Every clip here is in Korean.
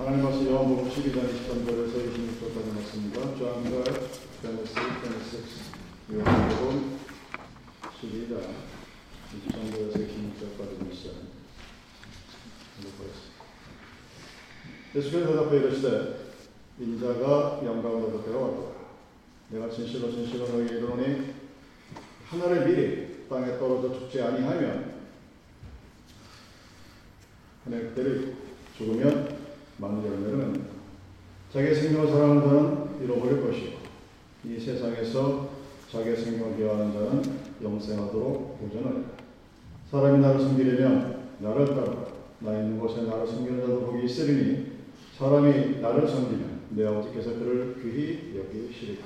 하나님 말씀 요한복음 12장 23절에서 26절까지 말씀입니다. 12, 26, 26. 요한복음 12장 23절에서 26절까지 말씀. 예수께서 대답하여 이르시되 인자가 영광을 얻었다고 하더라. 내가 진실로 진실로 너희에게 이르노니 하늘의 밀이 땅에 떨어져 죽지 아니하면 하늘 그대로 죽으면 열매를 맺는다. 자기 생명을 사랑하는 자는 잃어버릴 것이고 이 세상에서 자기 생명을 비하하는 자는 영생하도록 보전하리라. 사람이 나를 섬기려면 나를 따르라. 나 있는 곳에 나를 섬기는 자도 거기 있으리니 사람이 나를 섬기면 내 아버지께서 그를 귀히 여기시리라.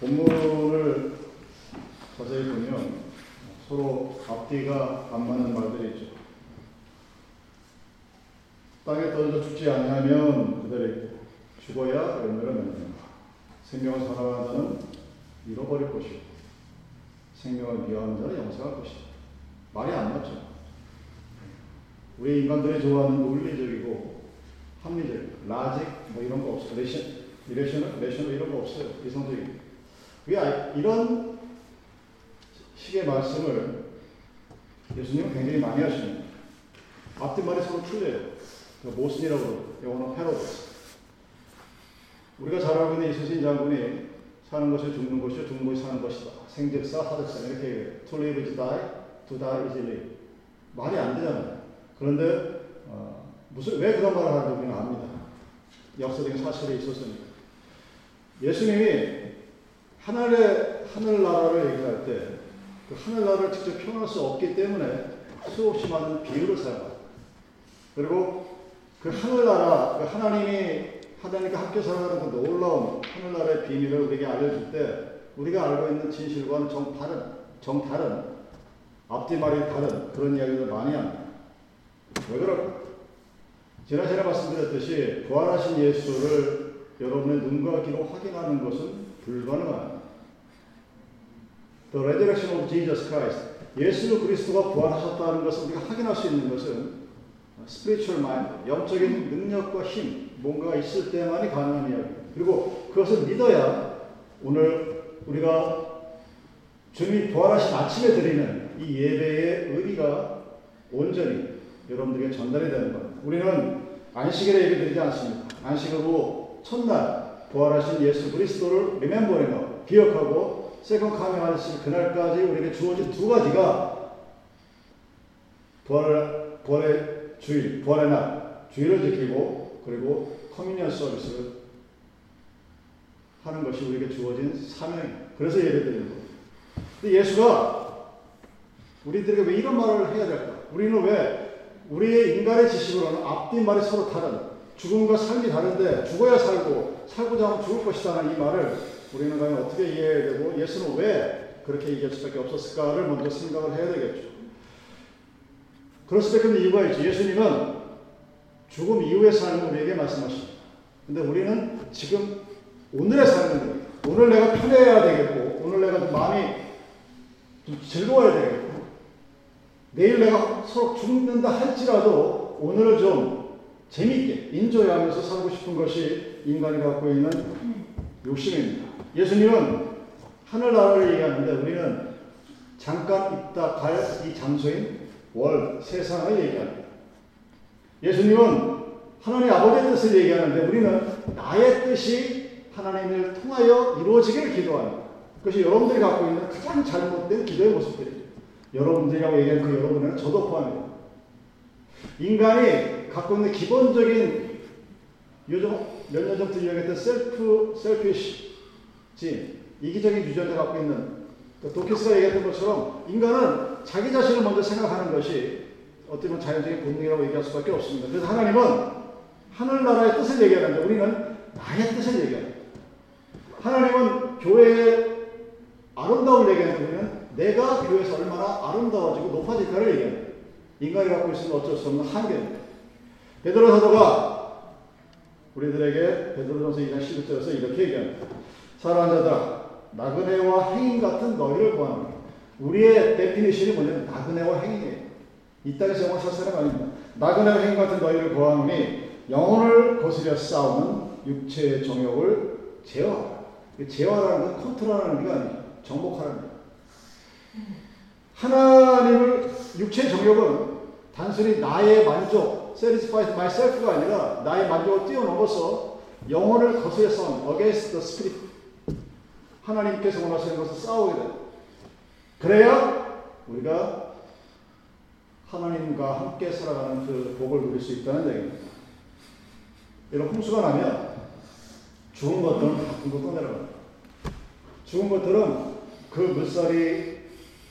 본문을 자세히 보면 서로 앞뒤가 안 맞는 말들이 있죠. 땅에 떨어져 죽지 아니하면 있고 죽어야 열매를 맺는다. 생명을 사랑하는 자는 잃어버릴 것이고 생명을 미워하는 자는 영생할 것이다. 말이 안 맞죠. 우리 인간들이 좋아하는 논리적이고 합리적, 라직 뭐 이런 거 없어요. 레션, rational, rational 이런 거 없어요. 이성적인. 왜 이런 식의 말씀을 예수님은 굉장히 많이 하십니다. 앞뒤 말이 서로 틀려요. 모순이라고 그러고 영어는 패러독스. 우리가 잘 알고 있는 이순신 장군이 사는 것이 죽는 것이 죽는 것이 사는 것이다. 생즉사 사즉생 이렇게 얘기해요. To live is die, to die is live. 말이 안 되잖아요. 그런데 어, 무슨 왜 그런 말을 하는지 우리는 압니다. 역사적인 사실이 있었으니까. 예수님이 하늘의 하늘나라를 얘기할 때 그 하늘나라를 직접 표현할 수 없기 때문에 수없이 많은 비유를 사용합니다. 그리고 그 하늘나라, 그 하나님이 하나님과 함께 살아가는 그 놀라운 하늘나라의 비밀을 우리에게 알려줄 때 우리가 알고 있는 진실과는 정 다른, 정 다른, 앞뒤 말이 다른 그런 이야기를 많이 합니다. 왜 그럴까? 지난 시간에 말씀드렸듯이 부활하신 예수를 여러분의 눈과 귀로 확인하는 것은 불가능합니다. The resurrection of Jesus Christ. 예수 그리스도가 부활하셨다는 것을 우리가 확인할 수 있는 것은 spiritual mind, 영적인 능력과 힘, 뭔가가 있을 때만이 가능한 이야기. 그리고 그것을 믿어야 오늘 우리가 주님이 부활하신 아침에 드리는 이 예배의 의미가 온전히 여러분들에게 전달이 되는 겁니다. 우리는 안식일에 예배 드리지 않습니다. 안식 후 첫날 부활하신 예수 그리스도를 remembering하고 기억하고 second coming 하실 그날까지 우리에게 주어진 두 가지가 부활, 부활의 주일, 부활의 날, 주일을 지키고 그리고 communion service를 하는 것이 우리에게 주어진 사명. 그래서 예배 드리는 겁니다. 근데 예수가 우리들에게 왜 이런 말을 해야 될까? 우리는 왜 우리의 인간의 지식으로는 앞뒤 말이 서로 다른 죽음과 삶이 다른데 죽어야 살고 살고자 하면 죽을 것이다는 이 말을 우리는 과연 어떻게 이해해야 되고 예수는 왜 그렇게 얘기할 수밖에 없었을까를 먼저 생각을 해야 되겠죠. 그럴 수밖에 없는 이유가 있죠. 예수님은 죽음 이후의 삶을 우리에게 말씀하십니다. 근데 우리는 지금 오늘의 삶을 오늘 내가 편해야 되겠고 오늘 내가 좀 마음이 좀 즐거워야 되겠고 내일 내가 서로 죽는다 할지라도 오늘을 좀 재미있게 인조해하면서 살고 싶은 것이 인간이 갖고 있는 욕심입니다. 예수님은 하늘나라를 얘기하는데 우리는 잠깐 있다 갈 이 장소인 월, 세상을 얘기합니다. 예수님은 하나님 아버지의 뜻을 얘기하는데 우리는 나의 뜻이 하나님을 통하여 이루어지기를 기도합니다. 그것이 여러분들이 갖고 있는 가장 잘못된 기도의 모습들이죠. 여러분들이라고 얘기하는 그 여러분은 저도 포함입니다. 인간이 갖고 있는 기본적인 요즘 몇 년 전부터 유행했던 셀프, 셀피시, 이기적인 유전자 갖고 있는 그 도키스가 얘기했던 것처럼 인간은 자기 자신을 먼저 생각하는 것이 어떻게 보면 자연적인 본능이라고 얘기할 수밖에 없습니다. 그래서 하나님은 하늘나라의 뜻을 얘기하는데 우리는 나의 뜻을 얘기합니다. 하나님은 교회의 아름다움을 얘기하는데 우리는 내가 교회에서 얼마나 아름다워지고 높아질까를 얘기합니다. 인간이 갖고 있으면 어쩔 수 없는 한계입니다. 베드로 사도가 우리들에게 베드로전서 2장 11절에서 이렇게 얘기합니다. 사랑하는 자들아 나그네와 행인 같은 너희를 구합니다. 우리의 definition이 뭐냐면 나그네와 행인이에요. 이 땅에서 영원히 살 사람 아닙니다. 나그네와 행인 같은 너희를 권하노니 영혼을 거스려 싸우는 육체의 정욕을 제어하라. 제어하라는 건 컨트롤하는 게 아니에요. 정복하라는 거예요. 하나님을 육체의 정욕은 단순히 나의 만족, satisfy myself가 아니라 나의 만족을 뛰어넘어서 영혼을 거스려 싸우는 against the spirit 하나님께서 원하시는 것을 싸우게 돼. 그래야 우리가 하나님과 함께 살아가는 그 복을 누릴 수 있다는 얘기입니다. 이런 홍수가 나면 죽은 것들은 가끔도 떠내려갑니다. 죽은 것들은 그 물살이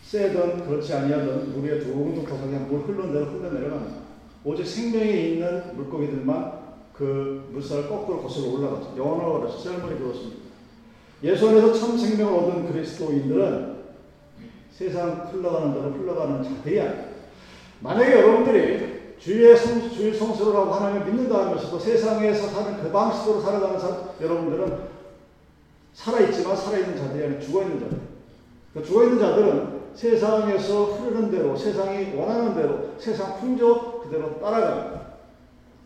세든 그렇지 아니하든 물에 둥둥 터서 그냥 물 대로 흘러내려갑니다. 오직 생명이 있는 물고기들만 그 물살을 거꾸로 거슬러 올라가죠. 영원하고 그렇죠. 셀머니 그렇습니다. 예수 안에서 참 생명을 얻은 그리스도인들은 세상 흘러가는 대로 흘러가는 자들이 아니에요. 만약에 여러분들이 주의 성, 주의 성수를 하고 하나님을 믿는다 하면서도 세상에서 사는 그 방식으로 살아가는 사, 여러분들은 살아있지만 살아있는 자들이 아니라 죽어있는 자들. 그러니까 죽어있는 자들은 세상에서 흐르는 대로, 세상이 원하는 대로, 세상 풍조 그대로 따라갑니다.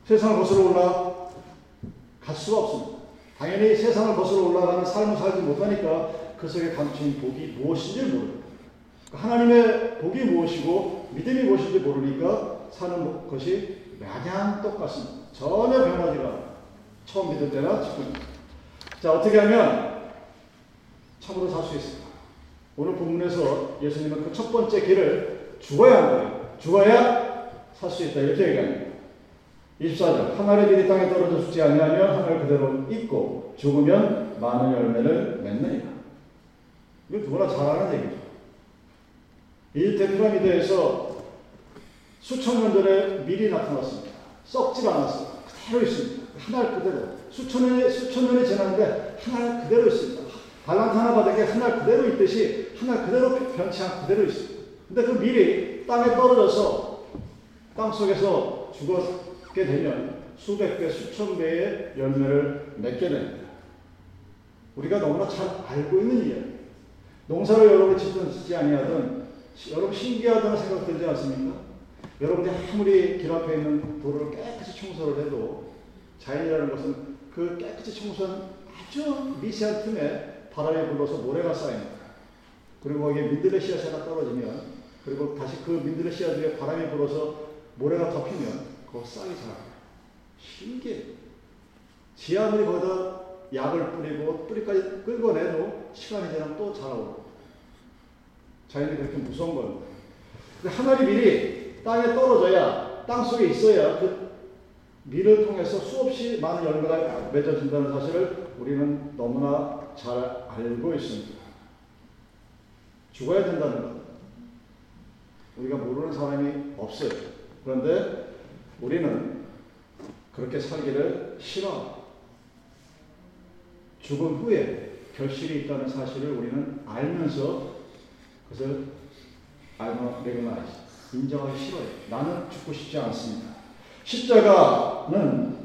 세상을 거슬러 올라갈 수가 없습니다. 당연히 세상을 거슬러 올라가는 삶을 살지 못하니까 그 속에 감춘 복이 무엇인지 모릅니다. 그러니까 하나님의 복이 무엇이고 믿음이 무엇인지 모르니까 사는 것이 마냥 똑같습니다. 전혀 변하지가. 처음 믿을 때나 지금. 자, 어떻게 하면 참으로 살 수 있을까? 오늘 본문에서 예수님은 그 첫 번째 길을 죽어야 한다. 죽어야 살 수 있다. 이렇게 얘기합니다. 24절 하늘의 빛이 땅에 떨어져 죽지 아니하면 하늘 그대로 있고 죽으면 많은 열매를 맺느니라. 이거 누구나 잘 아는 얘기죠. 이집트 피라미드에서 수천 년 전에 밀이 나타났습니다. 썩질 않았어요. 그대로 있습니다. 하늘 그대로. 수천 년이, 수천 년이 지났는데 하늘 그대로 있습니다. 달란트 하나 게 하늘 그대로 있듯이 하늘 그대로 변치 않고 그대로 있습니다. 근데 그 밀이 땅에 떨어져서 땅 속에서 죽었게 되면 수백 배, 수천 배의 열매를 맺게 됩니다. 우리가 너무나 잘 알고 있는 이야기. 농사를 여러분이 짓든 짓지 아니하든 여러분 신기하다는 생각 들지 않습니까? 여러분이 아무리 길 앞에 있는 도로를 깨끗이 청소를 해도 자연이라는 것은 그 깨끗이 청소한 아주 미세한 틈에 바람이 불어서 모래가 쌓입니다. 그리고 거기에 민들레 씨앗이 떨어지면 그리고 다시 그 민들레 씨앗 위에 바람이 불어서 모래가 덮이면 그거 싹이 자라요. 신기해. 지 아무리 거기다 약을 뿌리고 뿌리까지 긁어내도 시간이 지나면 또 자라오고. 자연이 그렇게 무서운 겁니다. 하늘이 미리 땅에 떨어져야 땅 속에 있어야 그 밀을 통해서 수없이 많은 열매가 맺어진다는 사실을 우리는 너무나 잘 알고 있습니다. 죽어야 된다는 것. 우리가 모르는 사람이 없어요. 그런데 우리는 그렇게 살기를 싫어. 죽은 후에 결실이 있다는 사실을 우리는 알면서 그것을 알고 recognize 인정하기 싫어요. 나는 죽고 싶지 않습니다. 십자가는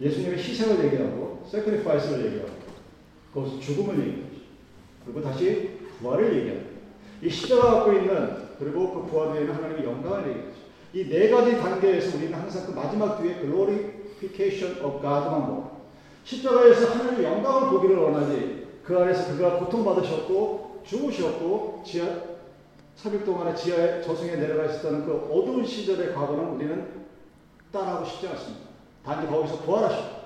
예수님의 희생을 얘기하고 sacrifice를 얘기하고 그것은 죽음을 얘기하죠. 그리고 다시 부활을 얘기합니다. 이 십자가 갖고 있는 그리고 그 부활 뒤에는 하나님의 영광을 얘기하죠. 이 네 가지 단계에서 우리는 항상 그 마지막 뒤에 glorification of God만 보고 십자가에서 하나님의 영광을 보기를 원하지 그 안에서 그가 고통받으셨고 죽으셨고 지하 3일 동안에 지하에 저승에 내려가 있었다는 그 어두운 시절의 과거는 우리는 따라하고 싶지 않습니다. 단지 거기서 부활하시고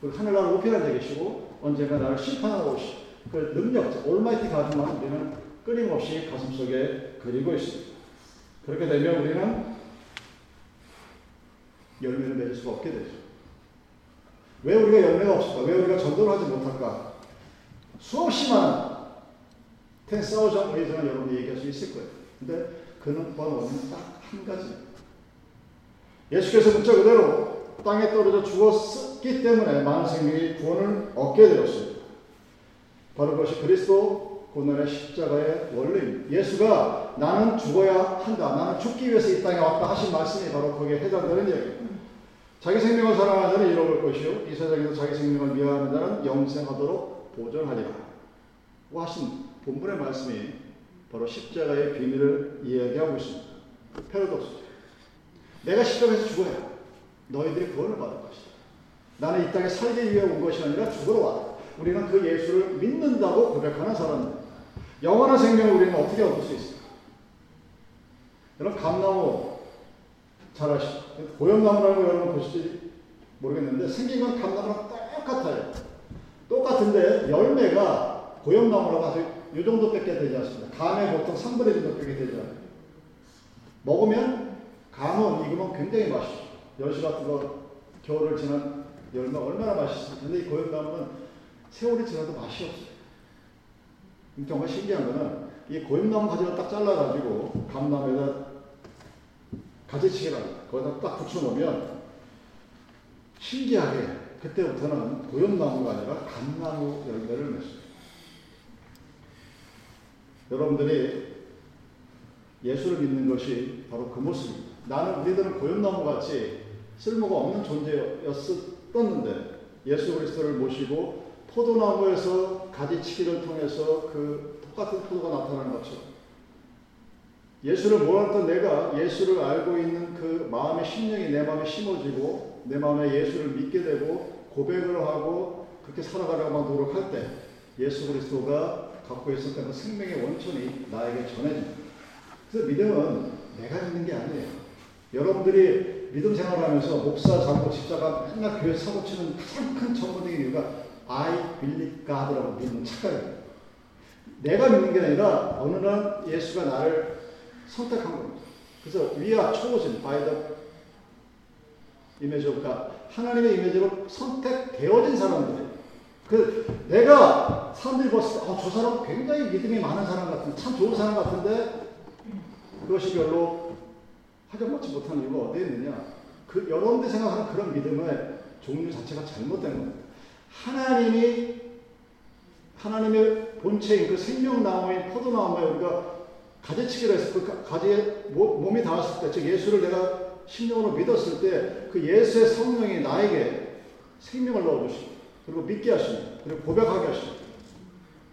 그 하늘나라 우편한 자 계시고 언젠가 나를 심판하러 오시 그 능력자 올마이티 가든만 우리는 끊임없이 가슴속에 그리고 있습니다. 그렇게 되면 우리는 열매를 맺을 수가 없게 되죠. 왜 우리가 열매가 없을까? 왜 우리가 전도를 하지 못할까? 수없이 많은 텐사우전 레이저는 여러분이 얘기할 수 있을 거예요. 근데 그는 번 원인은 딱한 가지. 예수께서 문자 그대로 땅에 떨어져 죽었기 때문에 많은 생명이 구원을 얻게 되었습니다. 바로 그것이 그리스도 고난의 십자가의 원리입니다. 예수가 나는 죽어야 한다. 나는 죽기 위해서 이 땅에 왔다 하신 말씀이 바로 거기에 해당되는 이야기입니다. 자기 생명을 사랑하는 자는 잃어볼 것이요. 이 세상에서 자기 생명을 미워하는 자는 영생하도록 보존하리라. 하신 본문의 말씀이 바로 십자가의 비밀을 이야기하고 있습니다. 패러독스죠. 내가 십자가에서 죽어야 너희들이 구원을 받을 것이다. 나는 이 땅에 살기 위해 온 것이 아니라 죽으러 왔다. 우리는 그 예수를 믿는다고 고백하는 사람들. 영원한 생명을 우리는 어떻게 얻을 수 있을까? 여러분 감나무 잘 아시죠? 고염나무라고 여러분 보실지 모르겠는데 생긴 건 감나무랑 똑같아요. 똑같은데 열매가 고염나무라고 아주 이 정도밖에 되지 않습니다. 감에 보통 3분의 1 정도밖에 되지 않아요. 먹으면 감은 익으면 굉장히 맛있어. 열시 같은 거 겨울을 지난 열매 얼마나 맛있을 텐데 이 고염나무는 세월이 지나도 맛이 없어요. 정말 신기한 거는 이 고염나무 가지를 딱 잘라가지고 감나무에다 가지치기를. 거기다 딱 붙여놓으면 신기하게 그때부터는 고염나무가 아니라 감나무 열매를 맺습니다. 여러분들이 예수를 믿는 것이 바로 그 모습입니다. 나는 우리들은 고염나무 같이 쓸모가 없는 존재였었는데 예수 그리스도를 모시고 포도나무에서 가지치기를 통해서 그 똑같은 포도가 나타나는 것처럼 예수를 몰랐던 내가 예수를 알고 있는 그 마음의 심령이 내 마음에 심어지고 내 마음에 예수를 믿게 되고 고백을 하고 그렇게 살아가려고 노력할 때 예수 그리스도가 갖고 있었던 그 생명의 원천이 나에게 전해집니다. 그래서 믿음은 내가 믿는 게 아니에요. 여러분들이 믿음 생활하면서 목사, 장로, 집사가 맨날 교회 사고 치는 가장 큰 전문적인 이유가 I believe God라고 믿는 착각이에요. 내가 믿는 게 아니라 어느 날 예수가 나를 선택한 겁니다. 그래서 we are by the image of God. 하나님의 이미지로 선택되어진 사람들이 그 내가 사람들이 봤을 때, 어, 저 사람 굉장히 믿음이 많은 사람 같은, 참 좋은 사람 같은데 그것이 별로 하정받지 못하는 이유가 어디에 있느냐? 그 여러분들이 생각하는 그런 믿음의 종류 자체가 잘못된 겁니다. 하나님이 하나님의 본체인 그 생명나무인 포도나무에 우리가 가지치기를 해서 그 가지에 몸이 닿았을 때, 즉 예수를 내가 심령으로 믿었을 때 그 예수의 성령이 나에게 생명을 넣어주시고 그리고 믿게 하십니다. 그리고 고백하게 하십니다.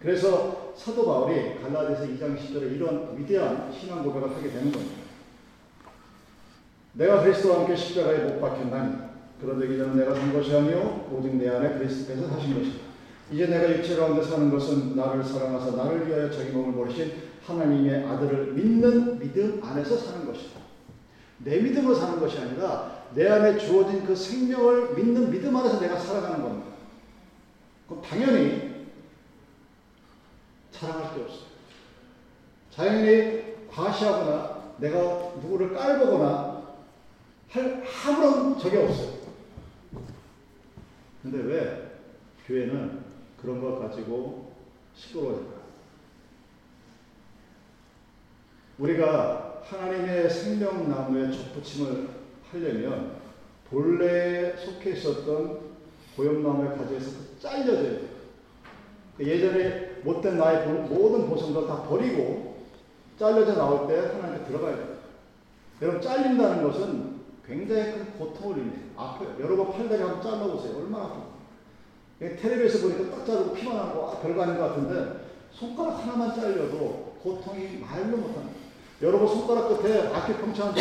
그래서 사도 바울이 갈라디아서 2장 10절에 이런 위대한 신앙 고백을 하게 되는 겁니다. 내가 그리스도와 함께 십자가에 못 박혔나니 그런데 이전은 내가 산 것이 아니요 오직 내 안에 그리스도께서 사신 것이다. 이제 내가 육체 가운데 사는 것은 나를 사랑하사 나를 위하여 자기 몸을 버리신 하나님의 아들을 믿는 믿음 안에서 사는 것이다. 내 믿음으로 사는 것이 아니라 내 안에 주어진 그 생명을 믿는 믿음 안에서 내가 살아가는 겁니다. 그럼 당연히 자랑할 게 없어요. 자연히 과시하거나 내가 누구를 깔보거나 할 아무런 적이 없어요. 근데 왜 교회는 그런 걸 가지고 시끄러워질까? 우리가 하나님의 생명나무에 접붙임을 하려면 본래 속해 있었던 고염나무의 가지에서 잘려져야 돼요. 그 예전에 못된 나의 모든 보성들 다 버리고 잘려져 나올 때 하나님께 들어가야 돼요. 여러분 잘린다는 것은 굉장히 큰 고통을 일으켜요. 아파요. 여러분 팔다리 한번 잘라보세요. 얼마나 아파요. 텔레비에서 보니까 딱 자르고 피만 나고 아, 별거 아닌 것 같은데 손가락 하나만 잘려도 고통이 말로 못합니다. 여러분 손가락 끝에 아큐펑처처럼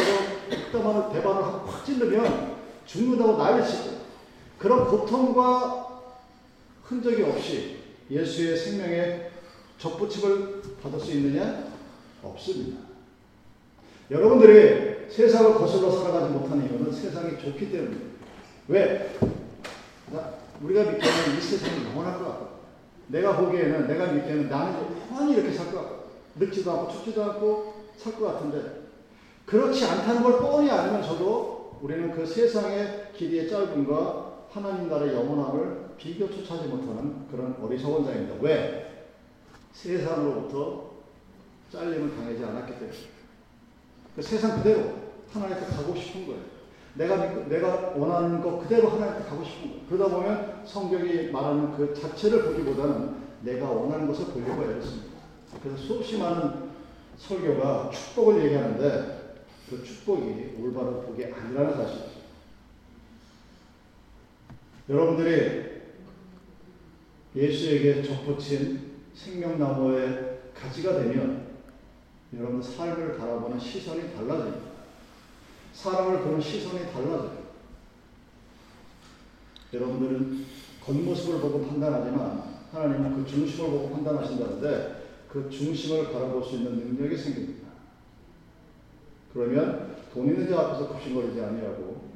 이따만한 대반을 확 찔르면 죽는다고 난리치고 그런 고통과 흔적이 없이 예수의 생명에 접붙임을 받을 수 있느냐? 없습니다. 여러분들이 세상을 거슬러 살아가지 못하는 이유는 세상이 좋기 때문입니다. 왜? 우리가 믿기에는 이 세상이 영원할 것 같고, 내가 보기에는, 내가 믿기에는 나는 영원히 이렇게 살 것 같고, 늙지도 않고 춥지도 않고 살 것 같은데, 그렇지 않다는 걸 뻔히 알면서도 우리는 그 세상의 길이의 짧음과 하나님 나라의 영원함을 비교조차 하지 못하는 그런 어리석은 자입니다. 왜? 세상으로부터 잘림을 당하지 않았기 때문에. 그 세상 그대로 하나님께 가고 싶은 거예요. 내가 내가 원하는 것 그대로 하나님께 가고 싶은 거예요. 그러다 보면 성경이 말하는 그 자체를 보기보다는 내가 원하는 것을 보려고 애썼습니다. 그래서 수없이 많은 설교가 축복을 얘기하는데 그 축복이 올바른 복이 아니라는 사실이죠. 여러분들이 예수에게 접붙인 생명나무의 가지가 되면 여러분 삶을 바라보는 시선이 달라집니다. 사람을 보는 시선이 달라져요. 여러분들은 겉모습을 보고 판단하지만 하나님은 그 중심을 보고 판단하신다는데 그 중심을 바라볼 수 있는 능력이 생깁니다. 그러면 돈 있는 자 앞에서 굽신거리지 아니하고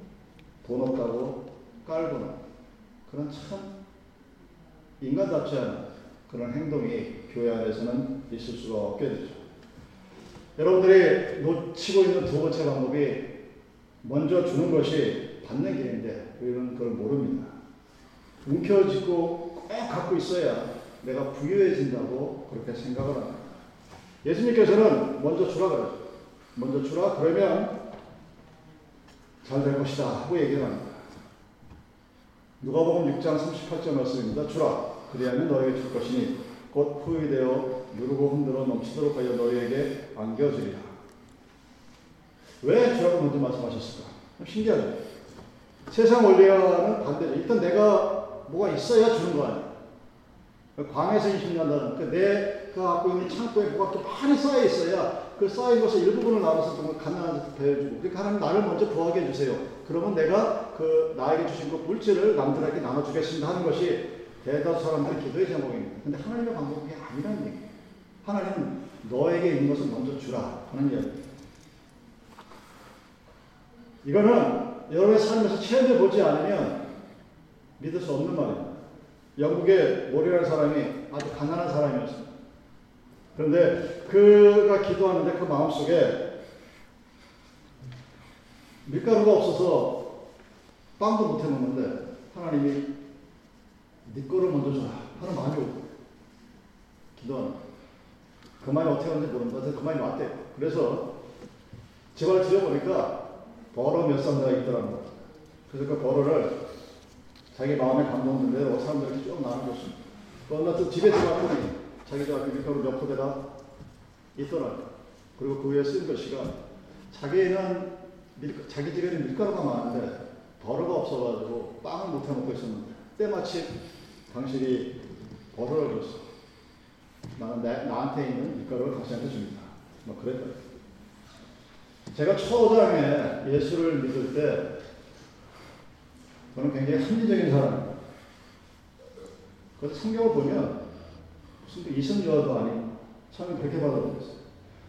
돈 없다고 깔거나 그런 참 인간답지 않은 그런 행동이 교회 안에서는 있을 수가 없게 되죠. 여러분들이 놓치고 있는 두 번째 방법이 먼저 주는 것이 받는 길인데 우리는 그걸 모릅니다. 움켜쥐고 꼭 갖고 있어야 내가 부유해진다고 그렇게 생각을 합니다. 예수님께서는 먼저 주라 그러죠. 먼저 주라 그러면 잘 될 것이다 하고 얘기를 합니다. 누가복음 6장 38절 말씀입니다. 주라 그리하면 너에게 줄 것이니 곧 후이되어 누르고 흔들어 넘치도록 하여 너희에게 안겨주리라. 왜 주라고 먼저 말씀하셨을까? 신기하죠. 세상 원리와는 반대죠. 일단 내가 뭐가 있어야 주는 거 아니야. 광에서 20년간 그 내가 갖고 있는 창고에 뭐가 또 많이 쌓여 있어야 그 쌓인 것을 일부분을 나눠서 좀 가난한 배워주고 그러니까 하나님 나를 먼저 구하게 해주세요. 그러면 내가 그 나에게 주신 그 물질을 남들에게 나눠주겠습니다 하는 것이 대다수 사람들의 기도의 제목입니다. 근데 하나님의 방법이 아니라는 얘기예요. 하나님은 너에게 있는 것을 먼저 주라 하는 이야기입니다. 이거는 여러분의 삶에서 체험해 보지 않으면 믿을 수 없는 말입니다. 영국의 모리라는 사람이 아주 가난한 사람이었습니다. 그런데 그가 기도하는데 그 마음속에 밀가루가 없어서 빵도 못 해 먹는데 하나님이 네 거를 먼저 줘라 하는 마음이 기도하는 그 말이 어떻게 하는지 모른다. 그 말이 맞대요. 그래서 제발 드려보니까 버러 몇 산다가 있더랍니다. 그래서 그 버러를 자기 마음에 감동된 대로 사람들에게 쭉 나눠줬습니다. 어느 날 집에 들어갔더니 자기가 밀가루 몇 포대가 있더라고요. 그리고 그 위에 쓴 글씨가 자기는 밀, 자기 집에는 밀가루가 많은데 버러가 없어가지고 빵을 못 해먹고 있었는데 때마침 당신이 버러를 줬어. 나는 내, 나한테 있는 밀가루를 당신한테 줍니다. 뭐 그랬다. 제가 초장에 예수를 믿을 때 저는 굉장히 합리적인 사람입니다. 그래서 성경을 보면 무슨 이성조화도 아니고 처음에 그렇게 받아들였어요.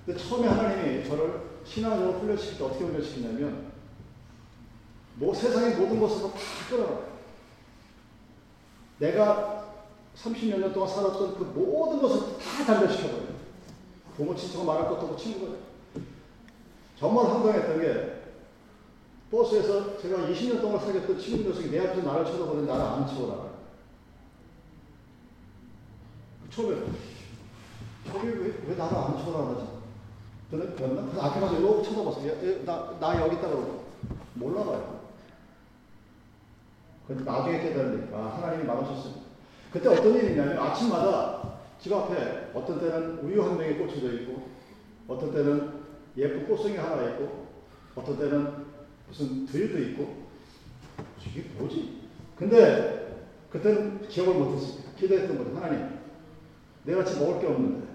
근데 처음에 하나님이 저를 신앙적으로 훈련시킬 때 어떻게 훈련시키냐면 뭐 세상의 모든 것을 다 끌어놔요. 내가 30몇 년 동안 살았던 그 모든 것을 다 단절시켜버려요. 부모 친척은 말할 것도 없고 친구가 정말 황당했던 게 버스에서 제가 20년 동안 사귀었던 친구 녀석이 내 앞에서 나를 쳐다보는데 나를 안 쳐다봐요. 처음에 저기 왜, 왜 나를 안 쳐다보지? 저는 그랬나? 그 앞에 가서 이렇게 쳐다봤어요. 나, 나 여기 있다 그러고 몰라봐요. 근데 나중에 깨달으니까 아, 하나님이 말하셨습니다. 그때 어떤 일이 있냐면 아침마다 집 앞에 어떤 때는 우유 한 명이 꽂혀져 있고 어떤 때는 예쁜 꽃송이 하나 있고 어떤 때는 무슨 들도 있고 이게 뭐지? 근데 그때는 기억을 못했습니다. 기도했던 거죠. 하나님, 내가 지금 먹을 게 없는데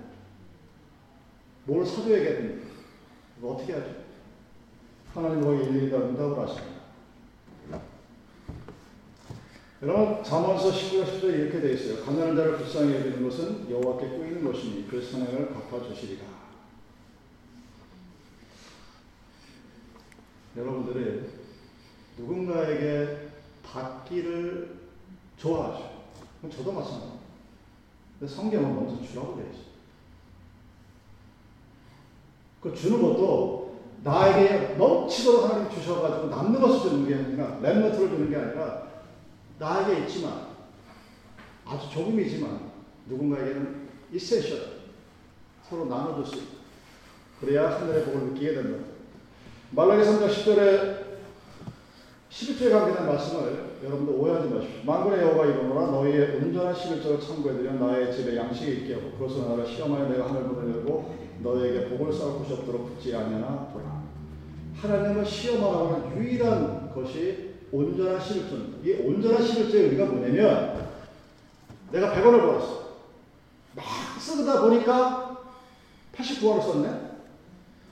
뭘 사줘야겠는데 이거 어떻게 하죠? 하나님 거기 일일이 다 응답을 하십니다. 여러분 잠언서 19장 10절에 이렇게 되어 있어요. 가난한 자를 불쌍히 여기는 것은 여호와께 꾸이는 것이니 그 선행을 갚아주시리라. 여러분들이 누군가에게 받기를 좋아하죠. 저도 마찬가지입니다. 성경은 먼저 주라고 되어 있어요. 그 주는 것도 나에게 넘치도록 하나님 주셔가지고 남는 것을 주는 게 아니라 랩너트를 주는 게 아니라 나에게 있지만 아주 조금이지만 누군가에게는 이세셜 서로 나눠줄 수 있다. 그래야 하늘의 복을 느끼게 된다. 말라기 3장 10절에 11조에 관계된 말씀을 여러분들 오해하지 마십시오. 만군의 여호가 이르노라 너희의 온전한 11조를 참고해드려 나의 집에 양식이 있게 하고 그것을 나를 시험하여 내가 하늘문을 열고 너희에게 복을 쌓을 곳이 없도록 붙지 아니하나 보라. 하나님을 시험하라고 하는 유일한 것이 온전한 11조입니다. 이 온전한 11조의 의미가 뭐냐면 내가 100원을 벌었어. 막 쓰다 보니까 89원을 썼네.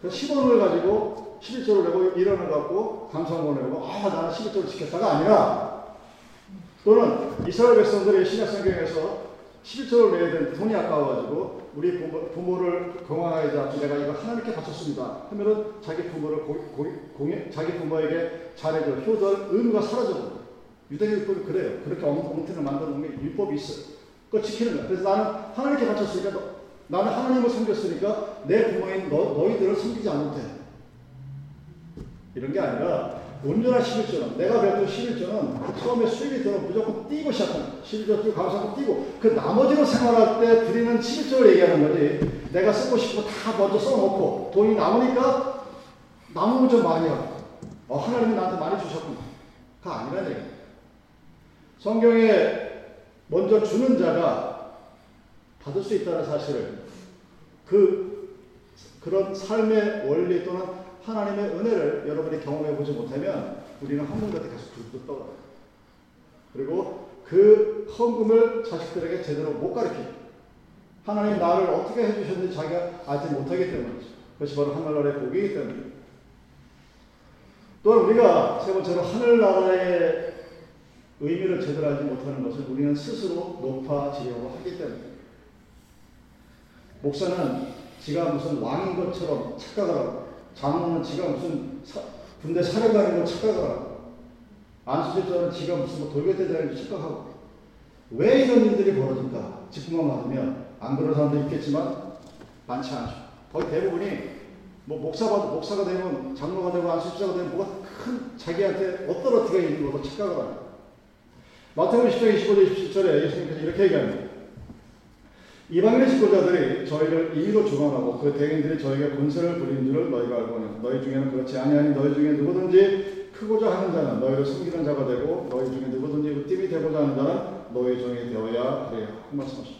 그래서 10원을 가지고 11조를 내고 일원을 갖고 감사원을 내고 아 나는 11조를 지켰다가 아니라 또는 이스라엘 백성들이 신약 성경에서 11조를 내야 되는데 돈이 아까워가지고 우리 부모, 부모를 건강하자 내가 이거 하나님께 바쳤습니다. 하면은 자기 부모를 고, 고, 공예, 자기 부모에게 잘해줘 효도할 의무가 사라져버려 유대인 율법이 그래요. 그렇게 엉터를 만들어 놓은 게 율법이 있어요. 그거 지키는 거야 그래서 나는 하나님께 바쳤으니까 너, 나는 하나님을 섬겼으니까 내 부모인 너, 너희들을 섬기지 돼. 이런 게 아니라 온전한 11조는 내가 배웠던 11조는 처음에 수입이 들어 무조건 띄고 시작하는 11조 쭉 감사하고 띄고. 그 나머지로 생활할 때 드리는 11조를 얘기하는 거지. 내가 쓰고 싶고 다 먼저 써놓고 돈이 남으니까 남으면 좀 많이 하고. 어, 하나님이 나한테 많이 주셨구나. 가 아니라는 얘기예요 성경에 먼저 주는 자가 받을 수 있다는 사실을 그 그런 삶의 원리 또는 하나님의 은혜를 여러분이 경험해 보지 못하면 우리는 한문 같은 계속 둥둥 떠요. 그리고 그 헌금을 자식들에게 제대로 못 가르치죠. 하나님 나를 어떻게 해주셨는지 자기가 알지 못하기 때문이죠. 그것이 바로 하늘나라의 복이기 때문입니다. 또한 우리가 세 번째로 하늘나라의 의미를 제대로 알지 못하는 것을 우리는 스스로 높아지려고 하기 때문입니다. 목사는 지가 무슨 왕인 것처럼 착각을 하고 장로는 지가 무슨 사, 군대 사령관인 걸 착각을 하고 안수집사는 지가 무슨 뭐 돌격대장인 걸 착각하고 왜 이런 일들이 벌어질까 짚고만 받으면 안 그런 사람도 있겠지만 많지 않죠. 거의 대부분이 뭐 목사가 목사가 되면 장로가 되고 안수집사가 되면 뭐가 큰 자기한테 어떤 어떻게 있는 것도 착각을 하고 마태복음 10장 25절 27절에 예수님께서 이렇게 얘기합니다. 이방인의 식구자들이 저희를 임의로 주관하고 그 대인들이 저에게 권세를 부리는 줄을 너희가 알고 있는 너희 중에는 그렇지 아니하니 너희 중에 누구든지 크고자 하는 자는 너희를 섬기는 자가 되고 너희 중에 누구든지 으뜸이 되고자 하는 자는 너희 종이 되어야 그래요. 한 말씀하시죠.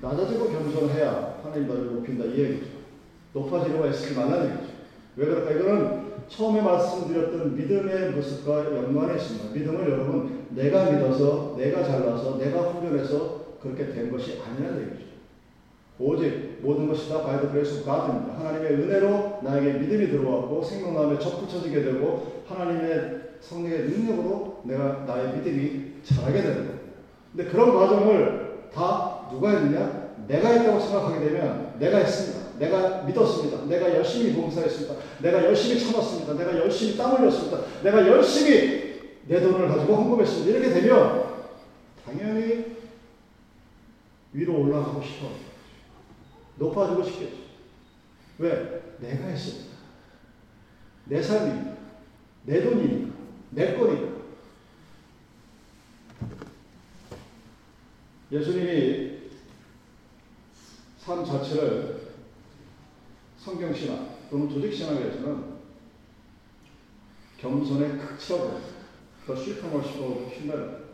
낮아지고 겸손해야 하나님 너를 높인다 이 얘기죠. 높아지려고 애쓰지 말라는 얘기죠. 왜 그럴까? 이거는 처음에 말씀드렸던 믿음의 모습과 연관해 있습니다. 믿음을 여러분 내가 믿어서 내가 잘나서 내가 훈련해서 그렇게 된 것이 아니라는 얘기죠. 오직 모든 것이 다 by the grace of God입니다. 하나님의 은혜로 나에게 믿음이 들어왔고 생명나무에 접붙여지게 되고 하나님의 성령의 능력으로 내가 나의 믿음이 자라게 되는 거예요. 근데 그런 과정을 다 누가 했느냐? 내가 했다고 생각하게 되면 내가 했습니다. 내가 믿었습니다. 내가 열심히 봉사했습니다. 내가 열심히 참았습니다. 내가 열심히 땀 흘렸습니다. 내가 열심히 내 돈을 가지고 헌금했습니다. 이렇게 되면 당연히 위로 올라가고 싶어. 높아지고 싶겠죠. 왜? 내가 했습니다. 내 삶이니까. 내 돈이니까. 내 거니까. 예수님이 삶 자체를 성경신학 또는 조직신학에서는 겸손의 극치라고 더 슈퍼머시고 신뢰를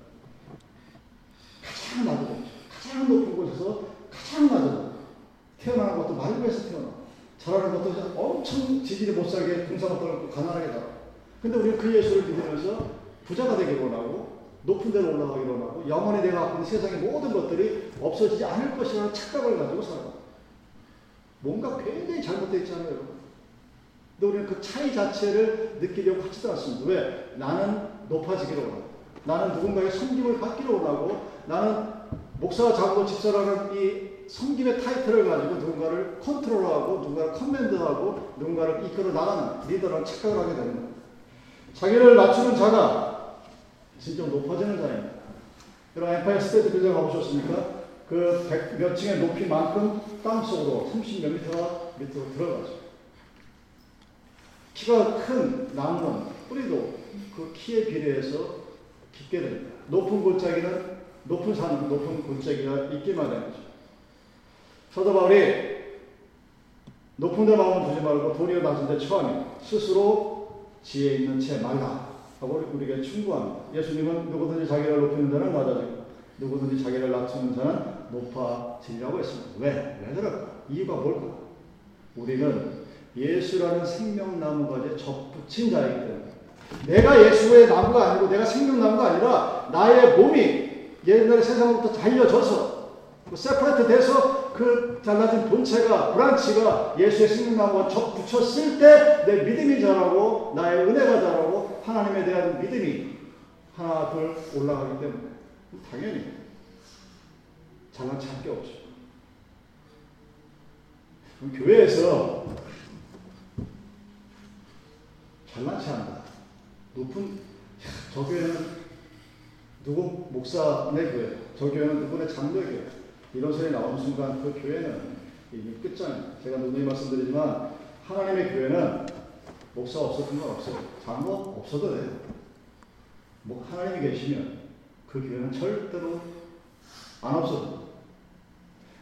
가장 곳, 가장 높은 곳에서 가장 낮은 태어나는 것도 말고에서 태어나. 자라는 것도 엄청 지질이 못 살게 등산을 떨고 가난하게 자라. 근데 우리는 그 예수를 믿으면서 부자가 되길 원하고 높은 데로 올라가길 원하고 영원히 내가 갖고 있는 세상의 모든 것들이 없어지지 않을 것이라는 착각을 가지고 살아. 뭔가 굉장히 잘못되어 있잖아요. 근데 우리는 그 차이 자체를 느끼려고 하지도 않습니다. 왜? 나는 높아지기를 원하고, 나는 누군가의 섬김을 받기를 원하고, 나는 목사가 자고 집사라는 이 섬김의 타이틀을 가지고 누군가를 컨트롤하고, 누군가를 command하고, 누군가를 이끌어 나가는 리더라는 착각을 하게 되는 거예요. 자기를 낮추는 자가 진짜 높아지는 자입니다. 여러분, 엠파이어 스테이트 빌딩 가보셨습니까? 그 몇 층의 높이만큼 땅속으로 30몇 미터가 밑으로 들어가죠. 키가 큰 나무는 뿌리도 그 키에 비례해서 깊게 됩니다. 높은 골짜기는 높은 산은 높은 골짜기가 있게 마련이죠. 사도 바울이 높은 데 마음을 두지 말고 도리어 낮은 데 처하며 스스로 지혜 있는 채 말라 하고 우리에게 충고합니다. 예수님은 누구든지 자기를 높이는 자는 낮아지고 누구든지 자기를 낮추는 자는 높아지려고 했습니다. 왜? 왜 그럴까? 이유가 뭘까? 우리는 예수라는 생명나무가지에 접붙인 자이기 때문에 내가 예수의 나무가 아니고 내가 생명나무가 아니라 나의 몸이 옛날에 세상으로부터 잘려져서 세퍼레이트 돼서 그 잘라진 본체가 브란치가 예수의 생명나무와 접 붙였을 때 내 믿음이 자라고 나의 은혜가 자라고 하나님에 대한 믿음이 하나 둘 올라가기 때문에 당연히 잘난 찰게 없죠. 교회에서 잘난치 않다. 높은 저 교회는 누구 목사네 교회, 저 교회는 누구네 장로 교회 이런 소리 나오는 순간 그 교회는 이미 끝장이에요. 제가 누누이 말씀드리지만 하나님의 교회는 목사 없었던 건 없어요. 장로 없어도 돼요. 뭐 하나님이 계시면 그 교회는 절대로 안 없어도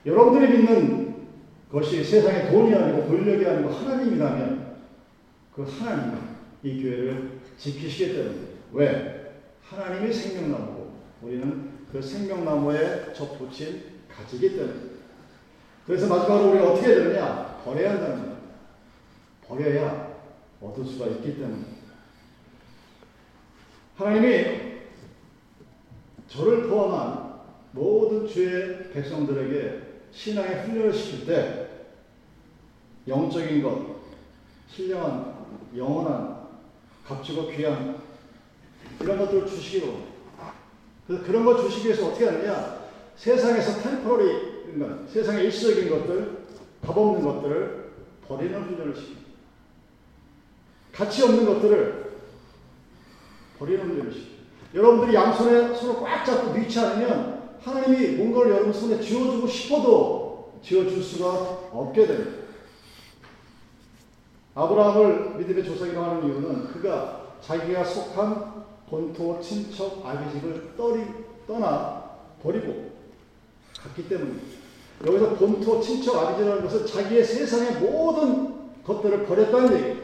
여러분들이 믿는 것이 세상의 돈이 아니고 권력이 아니고 하나님이라면 그 하나님이 이 교회를 지키시기 때문에 왜? 하나님이 생명나무고 우리는 그 생명나무에 접붙인 가지기 때문에 그래서 마지막으로 우리가 어떻게 해야 되느냐? 버려야 한다는 거예요. 버려야 얻을 수가 있기 때문에 하나님이 저를 포함한 모든 주의 백성들에게 신앙의 훈련을 시킬 때 영적인 것, 신령한, 영원한, 값지고 귀한 이런 것들을 주시기로 그래서 그런 걸 주시기 위해서 어떻게 하느냐 세상에서 그러니까 세상의 일시적인 것들, 값없는 것들을 버리는 훈련을 시킵니다. 가치 없는 것들을 버리는 훈련을 시킵니다. 여러분들이 양손에 손을 꽉 잡고 놓지 않으면 하나님이 뭔가를 여러분 손에 쥐어주고 싶어도 쥐어줄 수가 없게 됩니다. 아브라함을 믿음의 조상이라고 하는 이유는 그가 자기가 속한 본토, 친척, 아비집을 떠리, 떠나 버리고 갔기 때문입니다. 여기서 본토, 친척, 아비집이라는 것은 자기의 세상의 모든 것들을 버렸다는 얘기예요.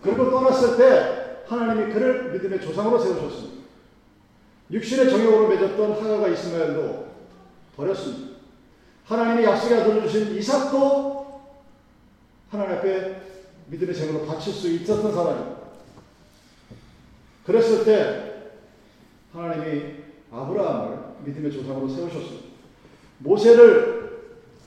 그리고 떠났을 때 하나님이 그를 믿음의 조상으로 세우셨습니다. 육신의 정욕으로 맺었던 하가가 이스마엘도 버렸습니다. 하나님이 약속의 아들을 주신 이삭도 하나님 앞에 믿음의 제물로 바칠 수 있었던 사람입니다. 그랬을 때 하나님이 아브라함을 믿음의 조상으로 세우셨습니다. 모세를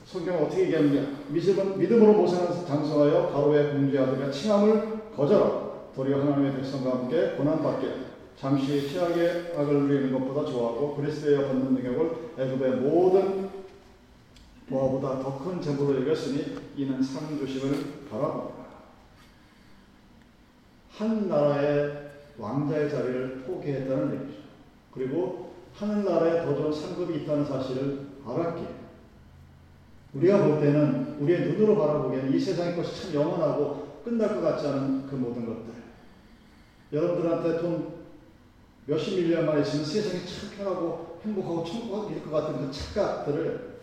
성경은 어떻게 얘기하느냐? 믿음, 믿음으로 모세는 장성하여 바로의 공주의 아들과 칭함을 거절하고 도리어 하나님의 백성과 함께 고난받게 잠시 최악의 악을 누리는 것보다 좋아하고 그리스도의 받는 능력을 애굽의 모든 보아보다 더 큰 재물로 여겼으니 이는 상 조심을 바라봅니다. 한 나라의 왕자의 자리를 포기했다는 얘기죠. 그리고 하늘나라에 더 좋은 상급이 있다는 사실을 알았기에 우리가 볼 때는 우리의 눈으로 바라보기에는 이 세상의 것이 참 영원하고 끝날 것 같지 않은 그 모든 것들 여러분들한테 돈 몇십 밀리언 만에 있으면 세상이 참 편하고 행복하고 천국일 것 같은 그 착각들을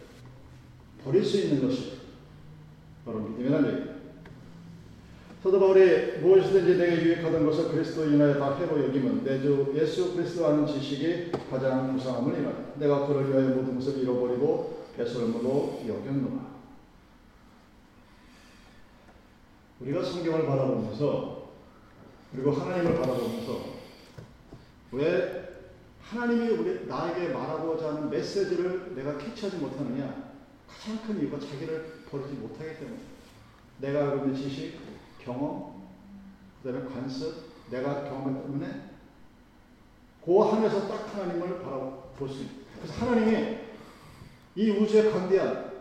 버릴 수 있는 것이 바로 믿음이라는 얘기입니다. 사도 바울이 무엇이든지 내게 유익하던 것을 그리스도 인하여 다 해로 여김은 내주 예수 그리스도 아는 지식이 가장 무상함을 인하여 내가 그를 위하여 모든 것을 잃어버리고 배설물로 여겼노라. 우리가 성경을 바라보면서 그리고 하나님을 바라보면서 왜 하나님이 우리 나에게 말하고자 하는 메시지를 내가 캐치하지 못하느냐? 가장 큰 이유가 자기를 버리지 못하기 때문에. 내가 있는 지식, 경험, 그 다음에 관습, 내가 경험했기 때문에 그 안에서 딱 하나님을 바라볼 수 있는. 그래서 하나님이 이 우주의 강대한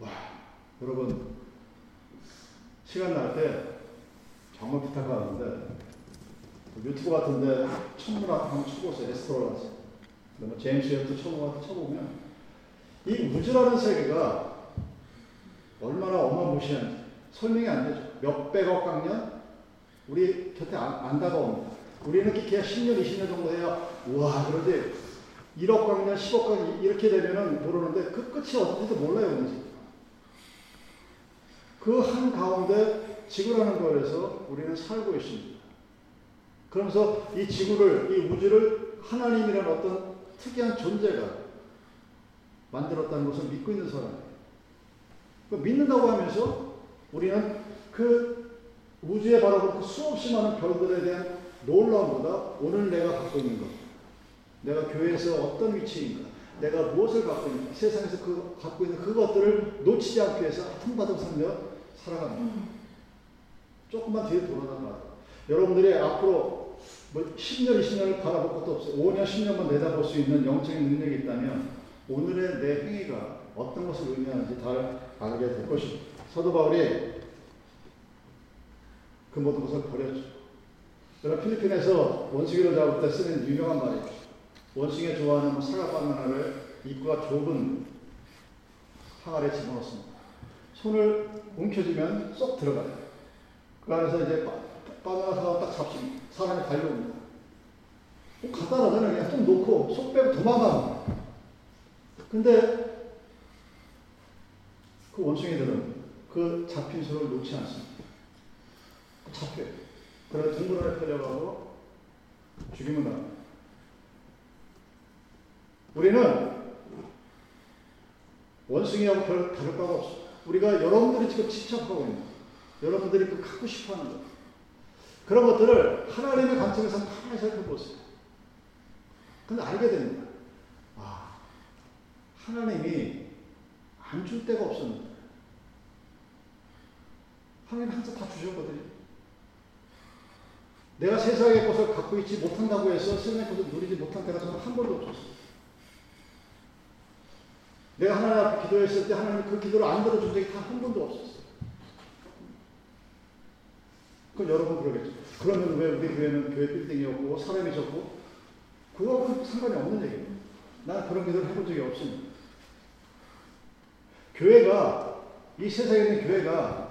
와 여러분 시간 날 때 정말 부탁하는데 유튜브 같은데 천문학 한번 쳐보세요. 에스트로라서. 뭐 제임스 웹도 천문학 쳐보면 이 우주라는 세계가 얼마나 어마무시한지 설명이 안 되죠. 몇백억 강년 우리 곁에 안, 안 다가옵니다. 우리는 그냥 10년, 20년 정도 해야 와 그런데 1억 강년, 10억 강년 이렇게 되면은 모르는데 그 끝이 어딘지도 몰라요. 그한 가운데 지구라는 거에서 우리는 살고 있습니다. 그러면서 이 지구를, 이 우주를 하나님이라는 어떤 특이한 존재가 만들었다는 것을 믿고 있는. 그 믿는다고 하면서 우리는 그 우주에 바라볼 그 수없이 많은 별들에 대한 놀라움보다 오늘 내가 갖고 있는 것, 내가 교회에서 어떤 위치인가, 내가 무엇을 갖고 있는 세상에서 그 갖고 있는 그것들을 놓치지 않기 위해서 통받은 삶을 살아갑니다. 조금만 뒤에 돌아나가. 여러분들이 앞으로 뭐 10년, 20년을 바라볼 것도 없어요. 5년, 10년만 내다볼 수 있는 영적인 능력이 있다면 오늘의 내 행위가 어떤 것을 의미하는지 잘 알게 될 것입니다. 사도 바울이 그 모든 것을 버렸죠. 여러분 필리핀에서 원숭이를 잡을 때 쓰는 유명한 말이죠. 원숭이가 좋아하는 뭐 사과 바나나를 입구가 좁은 항아리에 집어넣습니다. 손을 움켜쥐면 쏙 들어가요. 그 안에서 이제 바, 나나 사과 딱 잡습니다. 사람이 달려옵니다. 뭐 간단하잖아요. 그냥 좀 놓고 쏙 빼고 도망갑니다. 근데 그 원숭이들은 그 잡힌 손을 놓지 않습니다. 잡혀요. 그래서 동물원에 끌려가고 죽이면 나옵니다. 우리는 원숭이하고 별 다를 바가 없어. 우리가 여러분들이 지금 집착하고 있는 여러분들이 그 갖고 싶어 하는 것. 그런 것들을 하나님의 관점에서 가만히 살펴보세요. 근데 알게 됩니다. 아, 하나님이 안 줄 데가 없었는데. 하나님 항상 다 주셨거든요. 내가 세상의 것을 갖고 있지 못한다고 해서 세상의 것을 누리지 못한 때가 저는 한 번도 없었어요. 내가 하나님 앞에 기도했을 때 하나님 그 기도를 안 들어준 적이 단 한 번도 없었어요. 그럼 여러분 그러겠죠. 그러면 왜 우리 교회는 교회 빌딩이었고 사람이 적고 그거하고 상관이 없는 얘기예요. 나는 그런 기도를 해본 적이 없습니다. 교회가 이 세상에 있는 교회가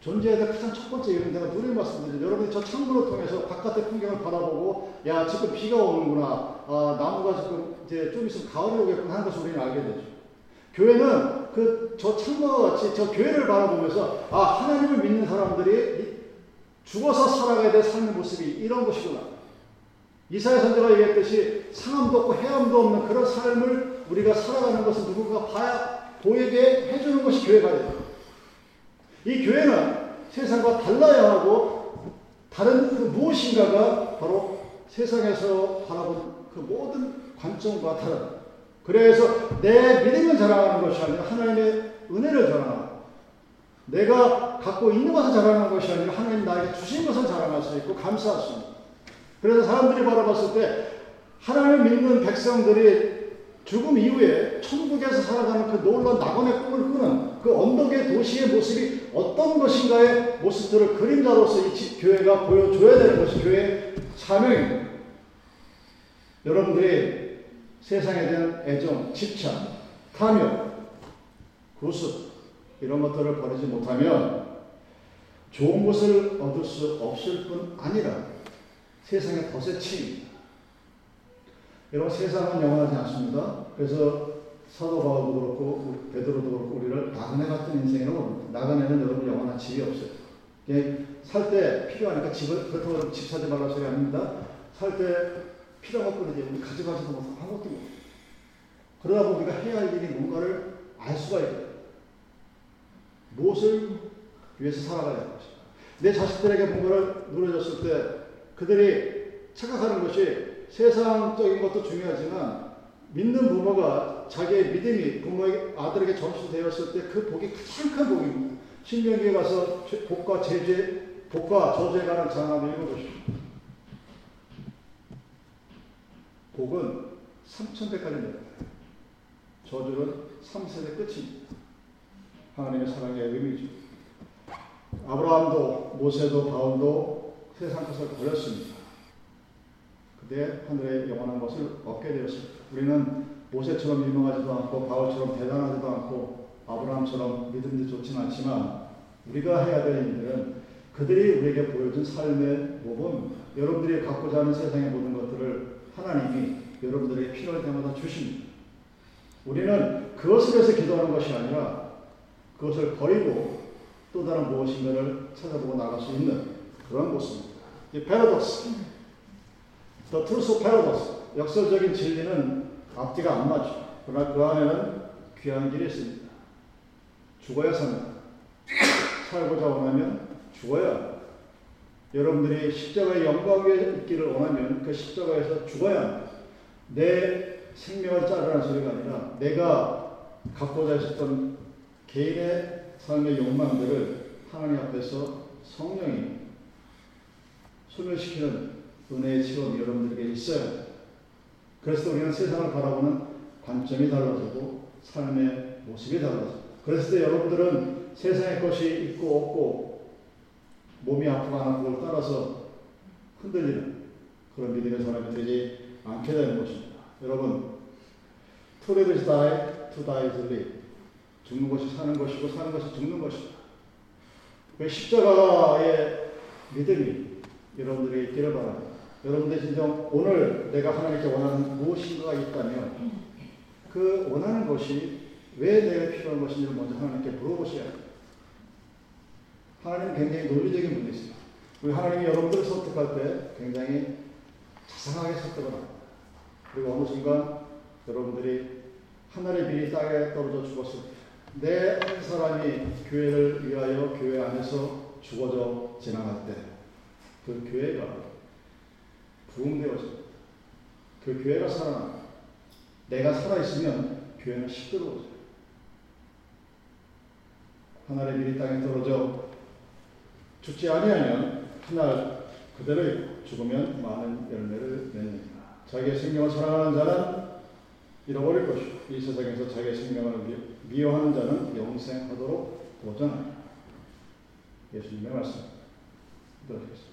존재해야 될 가장 첫 번째 이유는 내가 누릴 말씀드리죠. 여러분이 저 창문을 통해서 바깥의 풍경을 바라보고 야 지금 비가 오는구나. 아, 나무가 지금 이제 좀 있으면 가을이 오겠구나 하는 것을 우리는 알게 되죠. 교회는 그 저 창문과 같이 저 교회를 바라보면서 아 하나님을 믿는 사람들이 죽어서 살아가야 될 삶의 모습이 이런 것이구나. 이사야 선자가 얘기했듯이 상함도 없고 해함도 없는 그런 삶을 우리가 살아가는 것은 누군가 봐야 보이게 해주는 것이 교회가 됩니다. 이 교회는 세상과 달라야 하고 다른 그 무엇인가가 바로 세상에서 바라본 그 모든 관점과 다른. 그래서 내 믿음을 자랑하는 것이 아니라 하나님의 은혜를 자랑하고 내가 갖고 있는 것을 자랑하는 것이 아니라 하나님 나에게 주신 것을 자랑할 수 있고 감사할 수 있는. 그래서 사람들이 바라봤을 때 하나님을 믿는 백성들이 죽음 이후에 천국에서 살아가는 그 놀라운 낙원의 꿈을 꾸는 그 언덕의 도시의 모습이 어떤 것인가의 모습들을 그림자로서 이 교회가 보여줘야 되는 것이 교회의 사명입니다. 여러분들이 세상에 대한 애정, 집착, 탐욕, 구습 이런 것들을 버리지 못하면 좋은 것을 얻을 수 없을 뿐 아니라 세상의 벗에 치입니다. 여러분 세상은 영원하지 않습니다. 그래서 사도 바울도 그렇고 베드로도 그렇고 우리를 나그네 같은 인생으로 나그네는 여러분 영원한 집이 없어요. 살때 필요하니까 집을 그렇다고 집 사지 말라 소리 아닙니다. 살 때 필요한 것뿐이지 우리 가져가지도 못하고 아무것도 못 그러다 우리가 해야 할 일이 뭔가를 알 수가 있어요. 무엇을 위해서 살아가야 할 것인가. 내 자식들에게 뭔가를 누려줬을 때 그들이 착각하는 것이 세상적인 것도 중요하지만 믿는 부모가 자기의 믿음이 부모의 아들에게 점수되었을 때 그 복이 가장 큰 복입니다. 신명기에 가서 복과 제재, 복과 저주에 관한 장함을 읽어보십시오. 복은 3천대까지 내려가요. 저주는 3세대 끝입니다. 하나님의 사랑의 의미죠. 아브라함도 모세도 바울도 세상 것을 버렸습니다. 그때 하늘의 영원한 것을 얻게 되었습니다. 우리는 모세처럼 유명하지도 않고 바울처럼 대단하지도 않고 아브라함처럼 믿음이 좋지는 않지만 우리가 해야 될 일들은 그들이 우리에게 보여준 삶의 모범입니다. 여러분들이 갖고자 하는 세상의 모든 것들을 하나님이 여러분들에게 필요할 때마다 주십니다. 우리는 그것을 위해서 기도하는 것이 아니라 그것을 버리고 또 다른 무엇인가를 찾아보고 나갈 수 있는 그런 모습입니다. 이 패러독스, The Truth of Paradox, 역설적인 진리는 앞뒤가 안 맞죠. 그러나 그 안에는 귀한 길이 있습니다. 죽어야 삽니다. 살고자 원하면 죽어야 여러분들이 십자가의 영광에 있기를 원하면 그 십자가에서 죽어야. 내 생명을 자르라는 소리가 아니라 내가 갖고자 했었던 개인의 삶의 욕망들을 하나님 앞에서 성령이 소멸시키는 은혜의 체험이 여러분들에게 있어요. 그래서 우리는 세상을 바라보는 관점이 달라지고 삶의 모습이 달라져. 그랬을 때 여러분들은 세상의 것이 있고 없고 몸이 아프고 안 아프고를 따라서 흔들리는 그런 믿음의 사람이 되지 않게 되는 것입니다. 여러분, to live is die, to die is live. 죽는 것이 사는 것이고 사는 것이 죽는 것이다. 그 십자가의 믿음이 여러분들에게 있기를 바랍니다. 여러분들 진정 오늘 내가 하나님께 원하는 무엇인가가 있다면 그 원하는 것이 왜 내가 필요한 것인지를 먼저 하나님께 물어보셔야 돼요. 하나님은 굉장히 논리적인 분이세요. 우리 하나님이 여러분들을 설득할 때 굉장히 자상하게 설득을 합니다. 그리고 어느 순간 여러분들이 하늘의 비이 땅에 떨어져 죽었을 때 내 한 사람이 교회를 위하여 교회 안에서 죽어져 지나갈 때 그 교회가 부흥되어집니다. 그 교회가 살아납니다. 내가 살아있으면 교회는 시끄러워져요. 하늘의 비이 땅에 떨어져 죽지 아니하면 그날 그대로 죽으면 많은 열매를 맺는다. 자기의 생명을 사랑하는 자는 잃어버릴 것이고 이 세상에서 자기의 생명을 미- 미워하는 자는 영생하도록 도전한다. 예수님의 말씀 들어주겠습니다.